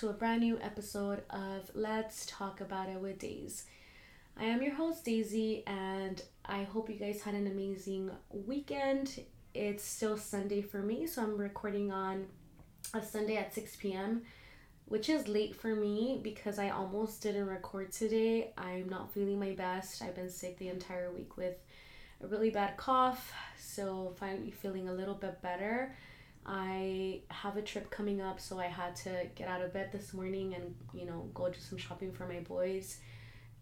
to a brand new episode of Let's Talk About It with Days. I am your host, Daisy, and I hope you guys had an amazing weekend. It's still Sunday for me, so I'm recording on a Sunday at 6 p.m., which is late for me because I almost didn't record today. I'm not feeling my best. I've been sick the entire week with a really bad cough, so finally feeling a little bit better. I have a trip coming up, so I had to get out of bed this morning and you know go do some shopping for my boys.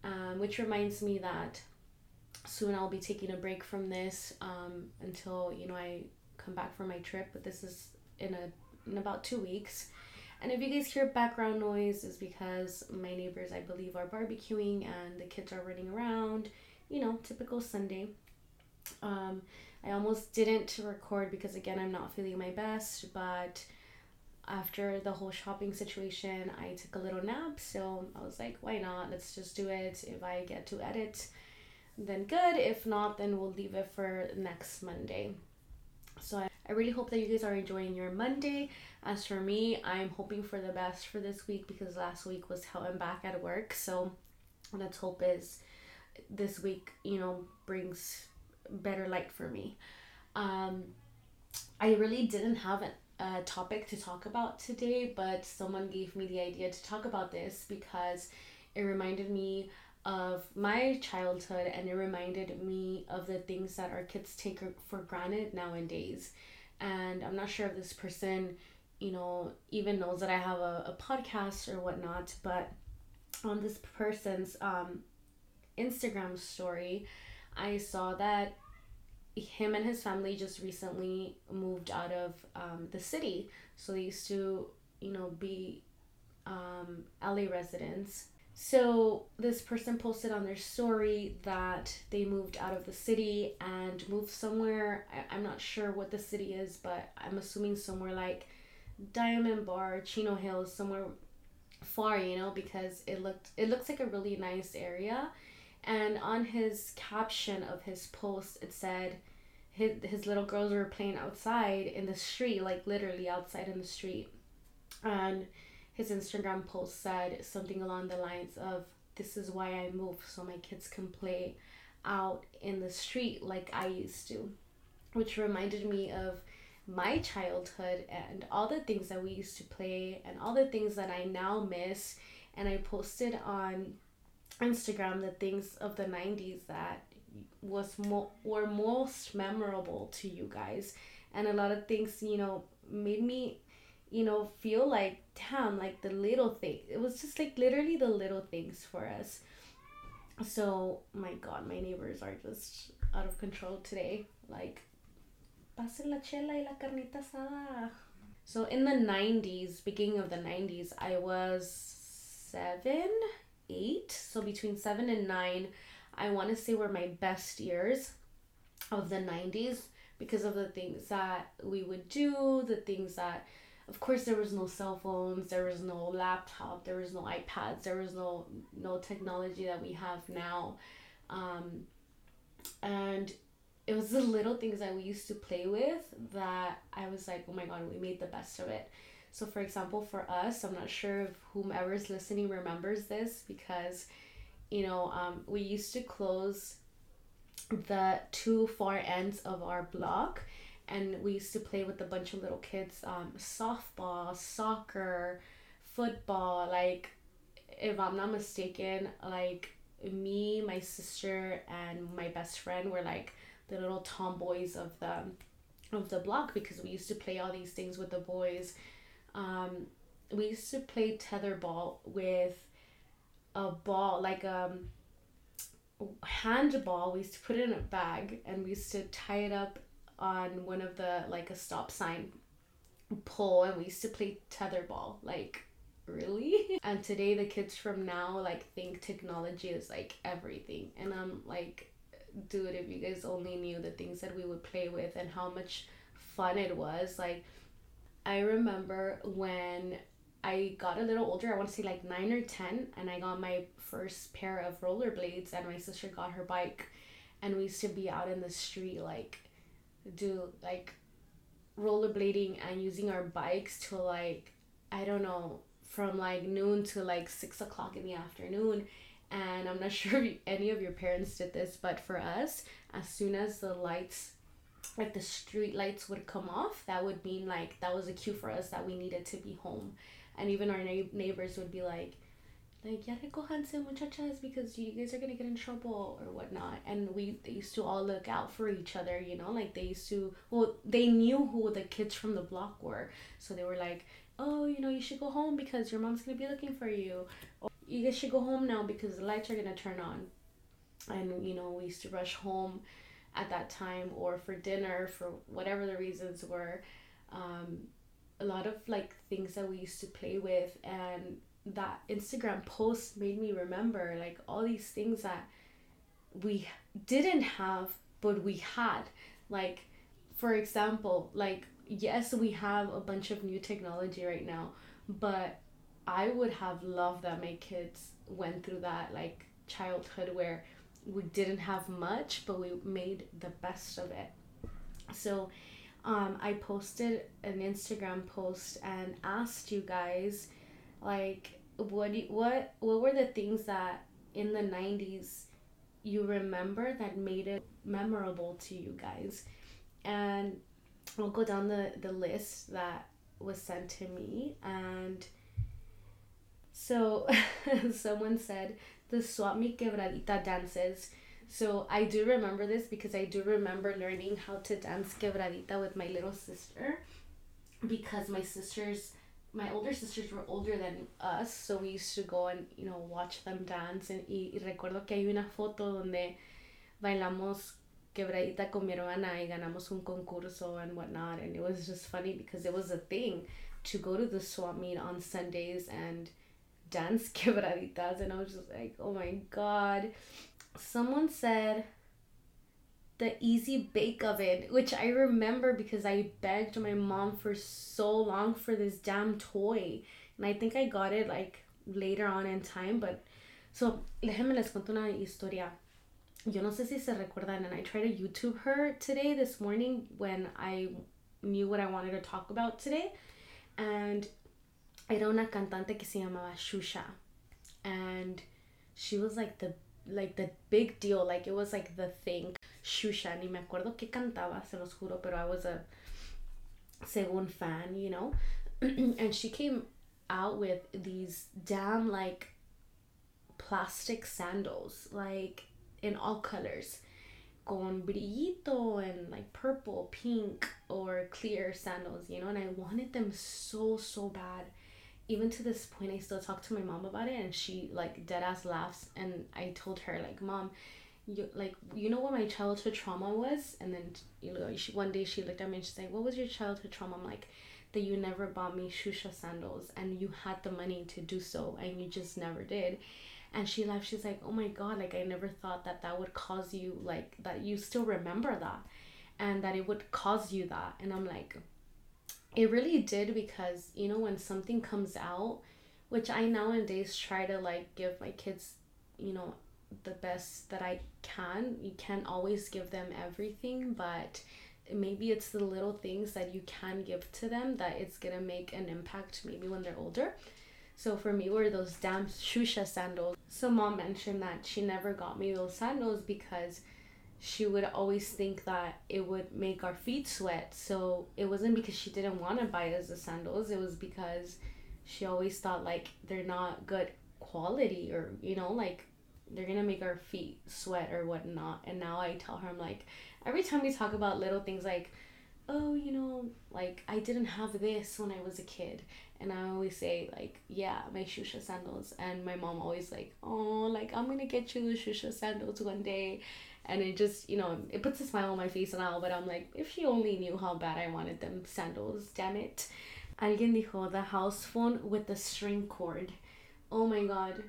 Um, which reminds me that soon I'll be taking a break from this um, until you know I come back from my trip. But this is in a in about two weeks. And if you guys hear background noise, is because my neighbors, I believe, are barbecuing and the kids are running around. You know, typical Sunday. Um, I almost didn't record because again I'm not feeling my best, but after the whole shopping situation, I took a little nap, so I was like, why not? Let's just do it. If I get to edit, then good. If not, then we'll leave it for next Monday. So I, I really hope that you guys are enjoying your Monday. As for me, I'm hoping for the best for this week because last week was how I'm back at work. So let's hope is this week, you know, brings better light for me. Um, I really didn't have a, a topic to talk about today, but someone gave me the idea to talk about this because it reminded me of my childhood and it reminded me of the things that our kids take for granted nowadays. And I'm not sure if this person, you know, even knows that I have a, a podcast or whatnot, but on this person's um, Instagram story, I saw that him and his family just recently moved out of um, the city. So they used to, you know, be um, LA residents. So this person posted on their story that they moved out of the city and moved somewhere. I, I'm not sure what the city is, but I'm assuming somewhere like Diamond Bar, Chino Hills, somewhere far, you know, because it looked it looks like a really nice area and on his caption of his post it said his, his little girls were playing outside in the street like literally outside in the street. And his instagram post said something along the lines of this is why i moved so my kids can play out in the street like i used to which reminded me of my childhood and all the things that we used to play and all the things that i now miss. And i posted on Instagram the things of the 90s that was more were most memorable to you guys. And a lot of things you know made me you know feel like damn like the little thing it was just like literally the little things for us. So my god my neighbors are just out of control today. Like pasen la chela y la carnita asada. So in the 90s beginning of the 90s i was seven eight, so between seven and nine, I want to say were my best years of the 90s because of the things that we would do, the things that, of course, there was no cell phones, there was no laptop, there was no iPads, there was no no technology that we have now, um, and it was the little things that we used to play with that I was like, oh my god, we made the best of it. So, for example, for us, I'm not sure if whomever is listening remembers this because, you know, um, we used to close the two far ends of our block and we used to play with a bunch of little kids um, softball, soccer, football. Like, if I'm not mistaken, like me, my sister, and my best friend were like the little tomboys of the of the block because we used to play all these things with the boys um, we used to play tetherball with a ball like um handball we used to put it in a bag and we used to tie it up on one of the like a stop sign pole and we used to play tetherball like really? And today the kids from now like think technology is like everything. And i'm like dude if you guys only knew the things that we would play with and how much fun it was like I remember when I got a little older, I want to say like nine or 10, and I got my first pair of rollerblades, and my sister got her bike, and we used to be out in the street, like, do like rollerblading and using our bikes to, like, I don't know, from like noon to like six o'clock in the afternoon. And I'm not sure if any of your parents did this, but for us, as soon as the lights, like the street lights would come off, that would mean like that was a cue for us that we needed to be home. And even our na- neighbors would be like, like, yeah ya recojanse muchachas because you guys are gonna get in trouble or whatnot. And we they used to all look out for each other, you know, like they used to, well, they knew who the kids from the block were. So they were like, oh, you know, you should go home because your mom's gonna be looking for you. Or you guys should go home now because the lights are gonna turn on. And, you know, we used to rush home at that time or for dinner for whatever the reasons were. Um, a lot of like things that we used to play with and that Instagram post made me remember like all these things that we didn't have but we had like for example like yes we have a bunch of new technology right now but i would have loved that my kids went through that like childhood where we didn't have much but we made the best of it. So um, i posted an instagram post and asked you guys like what what what were the things that in the 90s you remember that made it memorable to you guys? And i'll go down the the list that was sent to me and so someone said the swap meet quebradita dances so i do remember this because i do remember learning how to dance quebradita with my little sister because my sisters my older sisters were older than us, so we used to go and, you know, watch them dance. And, y, y recuerdo que hay una foto donde bailamos quebradita con mi hermana y ganamos un concurso and whatnot. And it was just funny because it was a thing to go to the swap meet on Sundays and dance quebraditas. And I was just like, oh my god. Someone said the easy bake oven, which I remember because I begged my mom for so long for this damn toy. And I think I got it like later on in time, but so déjenme les cuento una historia. Yo no sé si se recuerdan, and I tried to YouTube her today this morning when I knew what I wanted to talk about today. And era una cantante que se llamaba Xuxa. And she was like the like the big deal, like it was like the thing. Xuxa, ni me acuerdo qué cantaba, se los juro, pero I was a según fan, you know. and she came out with these damn like plastic sandals, like in all colors. Con brillito and like purple, pink, or clear sandals, you know, and I wanted them so, so bad. Even to this point, I still talk to my mom about it, and she like dead ass laughs. And I told her, like, Mom, you like you know what my childhood trauma was? And then you know she one day she looked at me and she's like what was your childhood trauma? I'm like that you never bought me Xuxa sandals and you had the money to do so and you just never did. And she laughed. She's like oh my god like i never thought that that would cause you like that you still remember that and that it would cause you that. And i'm like it really did because you know when something comes out which i nowadays try to like give my kids you know the best that I can. You can't always give them everything, but maybe it's the little things that you can give to them that it's gonna make an impact maybe when they're older. So for me were those damn Xuxa sandals. So mom mentioned that she never got me those sandals because she would always think that it would make our feet sweat. So it wasn't because she didn't want to buy us the sandals, it was because she always thought like they're not good quality or you know like they're gonna make our feet sweat or whatnot. And now I tell her, I'm like, every time we talk about little things like, oh, you know, like I didn't have this when I was a kid. And I always say, like, yeah, my Xuxa sandals. And my mom always like, oh, like I'm gonna get you the Xuxa sandals one day. And it just, you know, it puts a smile on my face and all, but I'm like, if she only knew how bad I wanted them sandals, damn it. Alguien dijo the house phone with the string cord. Oh my god,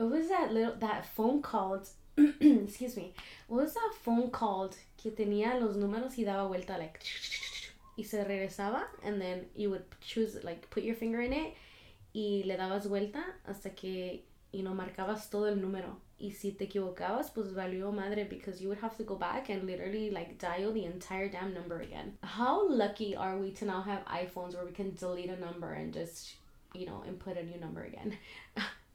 what was that little that phone called excuse me what was that phone called que tenía los números y daba vuelta like y se regresaba and then you would choose like put your finger in it y le dabas vuelta hasta que you know marcabas todo el número y si te equivocabas pues valió madre because you would have to go back and literally like dial the entire damn number again how lucky are we to now have iPhones where we can delete a number and just you know, input a new number again.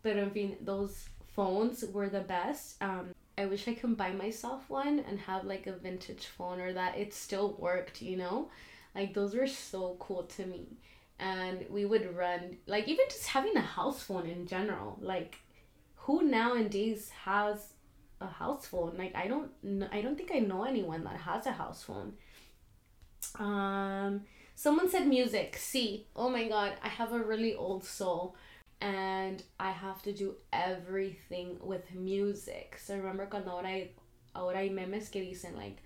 but I mean, those phones were the best. Um, I wish I could buy myself one and have like a vintage phone or that it still worked, you know? Like those were so cool to me. And we would run like even just having a house phone in general. Like who nowadays has a house phone? Like I don't I don't think I know anyone that has a house phone. Um someone said music. See, oh my god, I have a really old soul and I have to do everything with music. So remember cuando ahora hay, ahora hay memes que dicen like,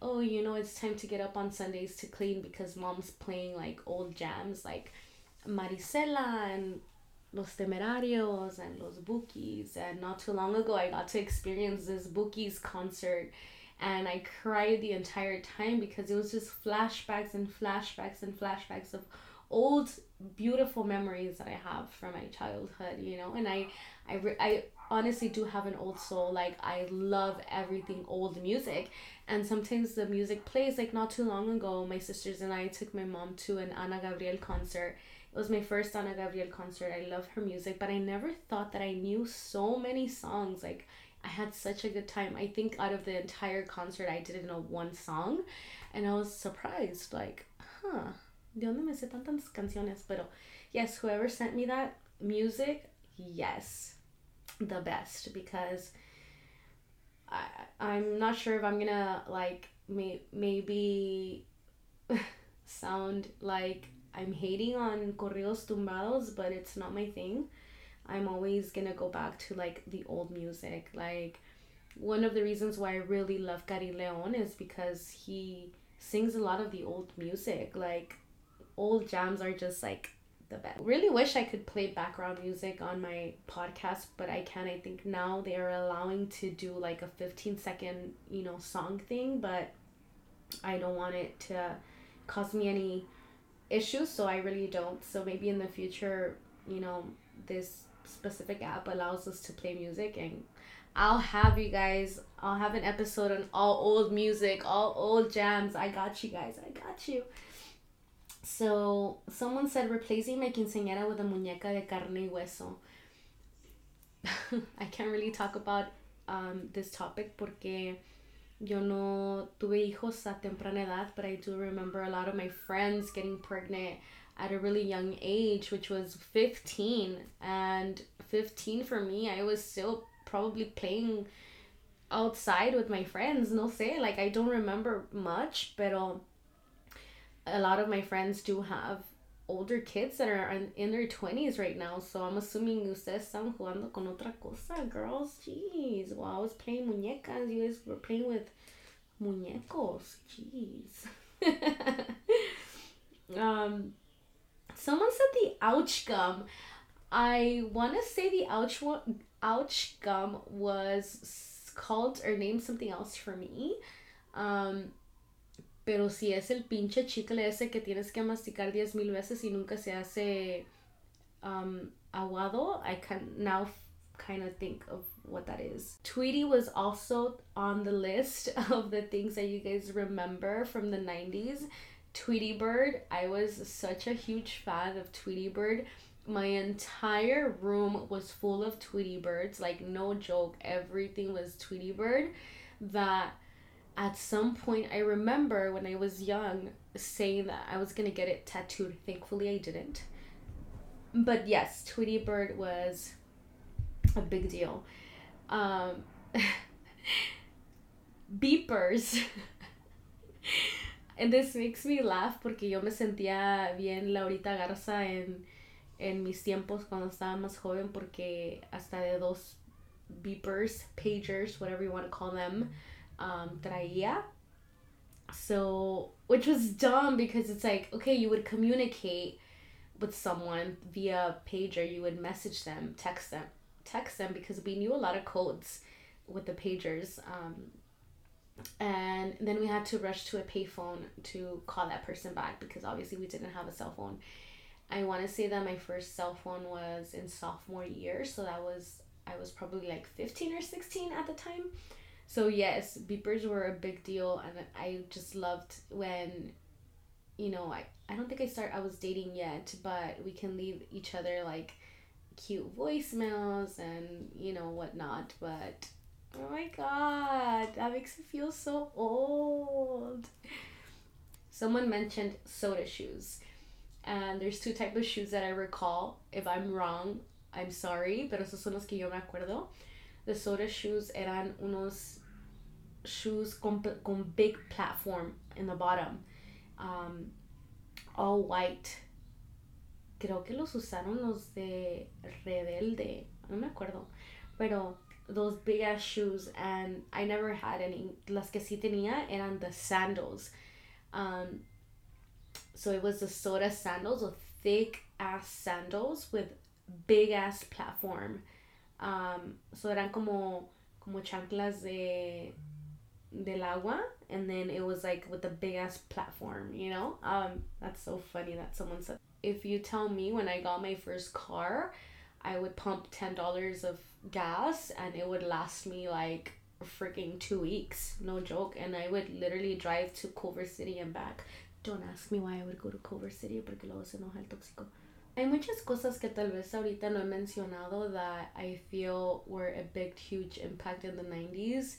oh, you know, it's time to get up on Sundays to clean because mom's playing like old jams like Marisela and Los Temerarios and Los Bukis. And not too long ago, I got to experience this Bukis concert and I cried the entire time because it was just flashbacks and flashbacks and flashbacks of old beautiful memories that I have from my childhood, you know, and I I re- I honestly do have an old soul. Like I love everything old music, and sometimes the music plays. Like not too long ago, my sisters and I took my mom to an Ana Gabriel concert. It was my first Ana Gabriel concert. I love her music, but I never thought that I knew so many songs. Like I had such a good time. I think out of the entire concert, I didn't know one song, and I was surprised. Like, huh ¿de dónde me sé tantas canciones? Pero yes, whoever sent me that music, yes, the best because I I'm not sure if I'm gonna like may maybe sound like I'm hating on corridos tumbados, but it's not my thing. I'm always gonna go back to like the old music. Like one of the reasons why I really love Carin Leon is because he sings a lot of the old music. Like old jams are just like the best. Really wish I could play background music on my podcast, but I can't. I think now they are allowing to do like a 15 second, you know, song thing, but I don't want it to cause me any issues, so I really don't. So maybe in the future, you know, this specific app allows us to play music and I'll have you guys. I'll have an episode on all old music, all old jams. I got you guys. I got you. So someone said replacing my quinceañera with a muñeca de carne y hueso. I can't really talk about um, this topic porque yo no tuve hijos a temprana edad, but I do remember a lot of my friends getting pregnant at a really young age, which was 15. And 15 for me, I was still probably playing outside with my friends, no sé, like I don't remember much, pero a lot of my friends do have older kids that are in, in their 20s right now. So I'm assuming ustedes están jugando con otra cosa, girls. Jeez. While I was playing muñecas, you guys were playing with muñecos. Jeez. um, someone said the ouch gum. I want to say the ouch ouch gum was called or named something else for me. Um, Pero si es el pinche chicle ese que tienes que masticar diez mil veces y nunca se hace um, aguado, I can now kind of think of what that is. Tweety was also on the list of the things that you guys remember from the 90s. Tweety Bird, I was such a huge fan of Tweety Bird. My entire room was full of Tweety Birds, like no joke, everything was Tweety Bird. That at some point I remember when I was young saying that I was gonna get it tattooed. Thankfully I didn't. But yes, Tweety Bird was a big deal. Um, beepers. and this makes me laugh porque yo me sentía bien Laurita Garza en, en mis tiempos cuando estaba más joven porque hasta de dos beepers, pagers, whatever you want to call them, um, traía. So, which was dumb because it's like, okay, you would communicate with someone via pager, you would message them, text them, text them because we knew a lot of codes with the pagers. Um, and then we had to rush to a payphone to call that person back because obviously we didn't have a cell phone. I want to say that my first cell phone was in sophomore year, so that was I was probably like 15 or 16 at the time. So yes, beepers were a big deal, and I just loved when you know, I, I don't think I start I was dating yet, but we can leave each other like cute voicemails and you know whatnot. But oh my god, that makes me feel so old. Someone mentioned soda shoes. And there's two types of shoes that I recall. If I'm wrong, I'm sorry, pero esos son los que yo me acuerdo. The soda shoes eran unos shoes con, con big platform in the bottom. Um, all white. Creo que los usaron los de Rebelde. No me acuerdo. Pero those big ass shoes and I never had any. Las que sí tenía eran the sandals. Um, so it was the soda sandals with thick ass sandals with big ass platform. Um, so eran como como chanclas de del agua and then it was like with the big ass platform, you know? Um that's so funny that someone said if you tell me when I got my first car, I would pump $10 of gas and it would last me like freaking 2 weeks, no joke, and I would literally drive to Culver City and back. Don't ask me why I would go to Culver City porque luego se enoja el tóxico. Hay muchas cosas que tal vez ahorita no he mencionado that I feel were a big, huge impact in the 90s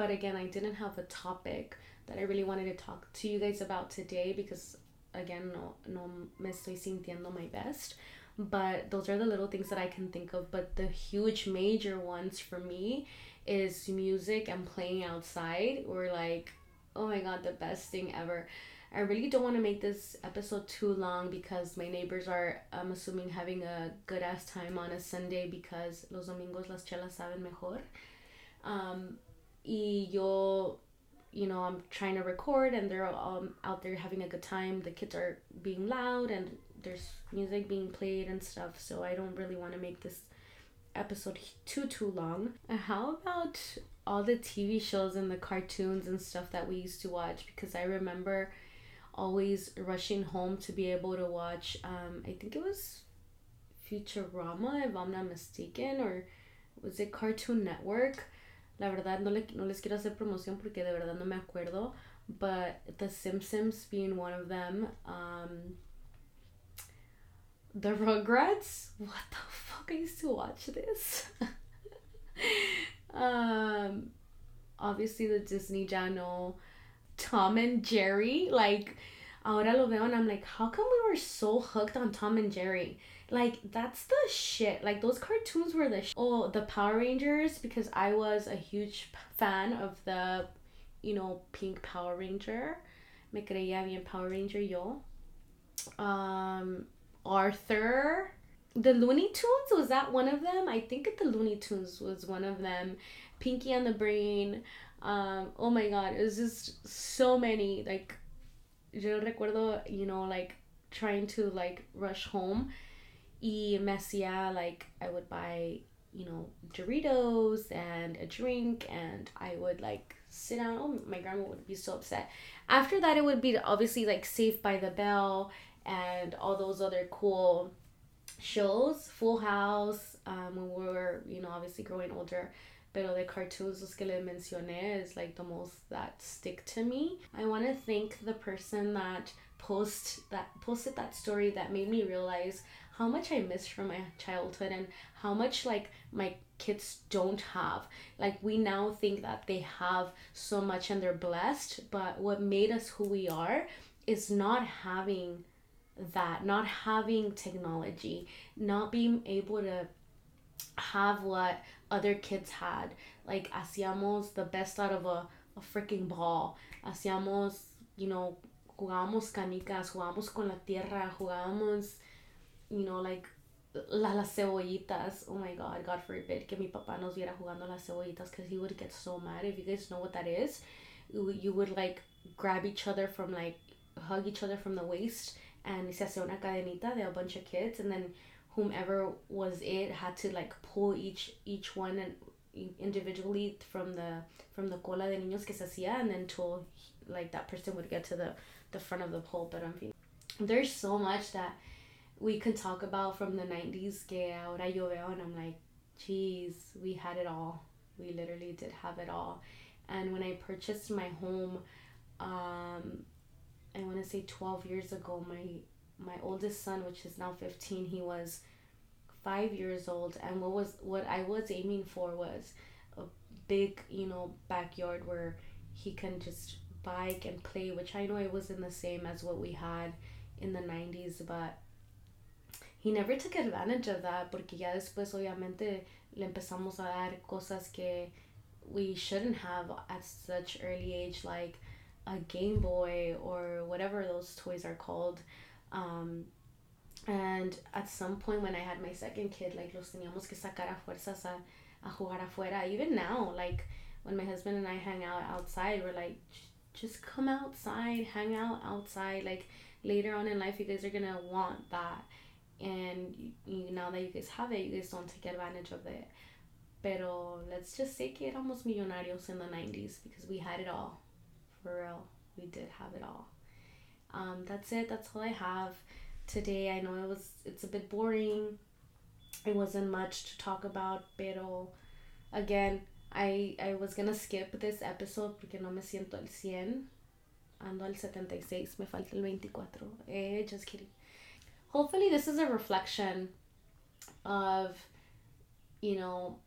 but again, I didn't have a topic that I really wanted to talk to you guys about today because again, no, no me estoy sintiendo my best. But those are the little things that I can think of. But the huge major ones for me is music and playing outside or like, oh my god, the best thing ever. I really don't want to make this episode too long because my neighbors are, I'm assuming, having a good ass time on a Sunday because los domingos las chelas saben mejor. Um, y yo you know i'm trying to record and they're um, out there having a good time. The kids are being loud and there's music being played and stuff. So i don't really want to make this episode too too long. How about all the tv shows and the cartoons and stuff that we used to watch? Because i remember always rushing home to be able to watch um i think it was futurama if i'm not mistaken or was it cartoon network La verdad no, le, no les quiero hacer promoción porque de verdad no me acuerdo. But The Simpsons being one of them. Um, the Rugrats. What the fuck? I used to watch this. um, obviously the Disney Channel. Tom and Jerry. Like, ahora lo veo and I'm like, how come we were so hooked on Tom and Jerry? Like that's the shit. Like those cartoons were the sh- oh the Power Rangers because I was a huge fan of the, you know, pink Power Ranger. Me creía bien Power Ranger yo. Um, Arthur. The Looney Tunes was that one of them? I think the Looney Tunes was one of them. Pinky and the Brain. Um, oh my god, it was just so many. Like, yo recuerdo, you know, like trying to like rush home y me hacía like I would buy you know Doritos and a drink and I would like sit down oh my grandma would be so upset. After that it would be obviously like Saved by the Bell and all those other cool shows. Full House um, when we were you know obviously growing older. Pero the cartoons que le mencioné is like the most that stick to me. I want to thank the person that post that posted that story that made me realize how much I miss from my childhood and how much like my kids don't have. Like we now think that they have so much and they're blessed, but what made us who we are is not having that, not having technology, not being able to have what other kids had. Like hacíamos the best out of a, a freaking ball. Hacíamos, you know, jugábamos canicas, jugábamos con la tierra, jugábamos you know, like la, las cebollitas. Oh my god, God forbid que mi papá nos viera jugando las cebollitas because he would get so mad. If you guys know what that is, you would like grab each other from like hug each other from the waist and se hace una cadenita de a bunch of kids and then whomever was it had to like pull each each one and individually from the from the cola de niños que se hacía and then until like that person would get to the the front of the pole but I'm feeling there's so much that we could talk about from the 90s que ahora yo veo and I'm like, geez, we had it all. We literally did have it all. And when I purchased my home, um, I want to say 12 years ago, my my oldest son, which is now 15, he was five years old, and what was what I was aiming for was a big, you know, backyard where he can just bike and play, which I know it wasn't the same as what we had in the 90s, but he never took advantage of that porque ya después obviamente le empezamos a dar cosas que we shouldn't have at such early age like a Game Boy or whatever those toys are called. Um, and at some point when I had my second kid, like los teníamos que sacar a fuerzas a, a jugar afuera. Even now, like when my husband and I hang out outside, we're like, just come outside, hang out outside. Like later on in life, you guys are gonna want that. And you, now that you guys have it, you guys don't take advantage of it. Pero let's just say que éramos millonarios in the 90s because we had it all. For real. We did have it all. Um, that's it. That's all I have today. I know it was it's a bit boring. It wasn't much to talk about, pero again, I I was gonna skip this episode porque no me siento al 100. Ando al 76, me falta el 24. Eh, just kidding. Hopefully this is a reflection of you know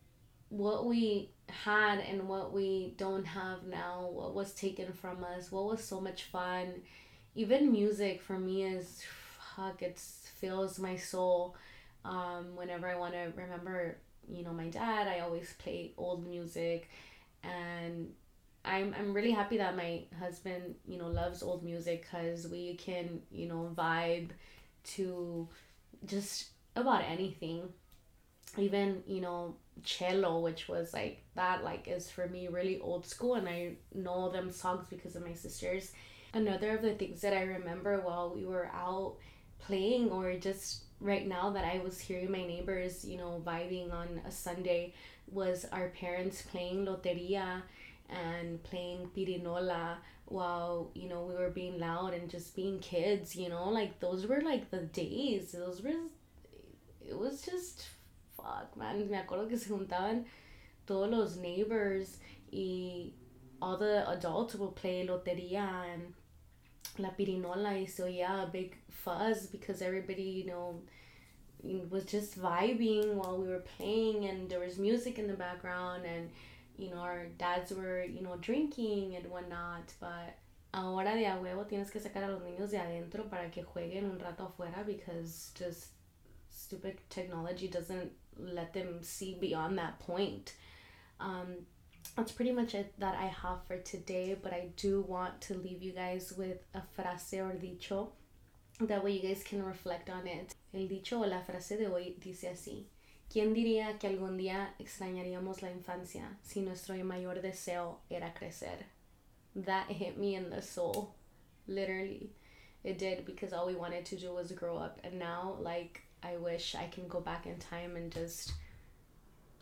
what we had and what we don't have now, what was taken from us, what was so much fun. Even music for me is fuck, it fills my soul. Um, whenever I want to remember, you know, my dad, I always play old music and I'm, I'm really happy that my husband, you know, loves old music because we can, you know, vibe to just about anything. Even, you know, cello which was like that like is for me really old school and i know them songs because of my sisters another of the things that i remember while we were out playing or just right now that i was hearing my neighbors you know vibing on a sunday was our parents playing loteria and playing pirinola while you know we were being loud and just being kids you know like those were like the days those were it was just fuck, man. Me acuerdo que se juntaban todos los neighbors y all the adults would play loteria and la pirinola y so yeah, a big fuzz because everybody, you know, was just vibing while we were playing and there was music in the background and you know our dads were you know drinking and whatnot but ahora de a huevo tienes que sacar a los niños de adentro para que jueguen un rato afuera because just stupid technology doesn't let them see beyond that point. Um, that's pretty much it that I have for today, but I do want to leave you guys with a frase or dicho. That way you guys can reflect on it. El dicho o la frase de hoy dice así. ¿Quién diría que algún día extrañaríamos la infancia si nuestro mayor deseo era crecer? That hit me in the soul. Literally. It did because all we wanted to do was grow up. And now, like, I wish I can go back in time and just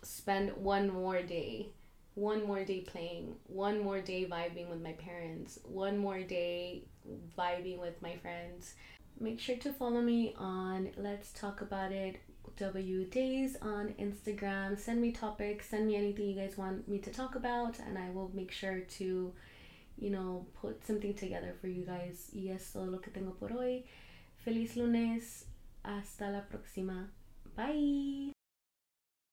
spend one more day, one more day playing, one more day vibing with my parents, one more day vibing with my friends. Make sure to follow me on Let's Talk About It W Days on Instagram. Send me topics, send me anything you guys want me to talk about, and I will make sure to, you know, put something together for you guys. Y eso lo que tengo por hoy. Feliz lunes. Hasta la próxima. Bye.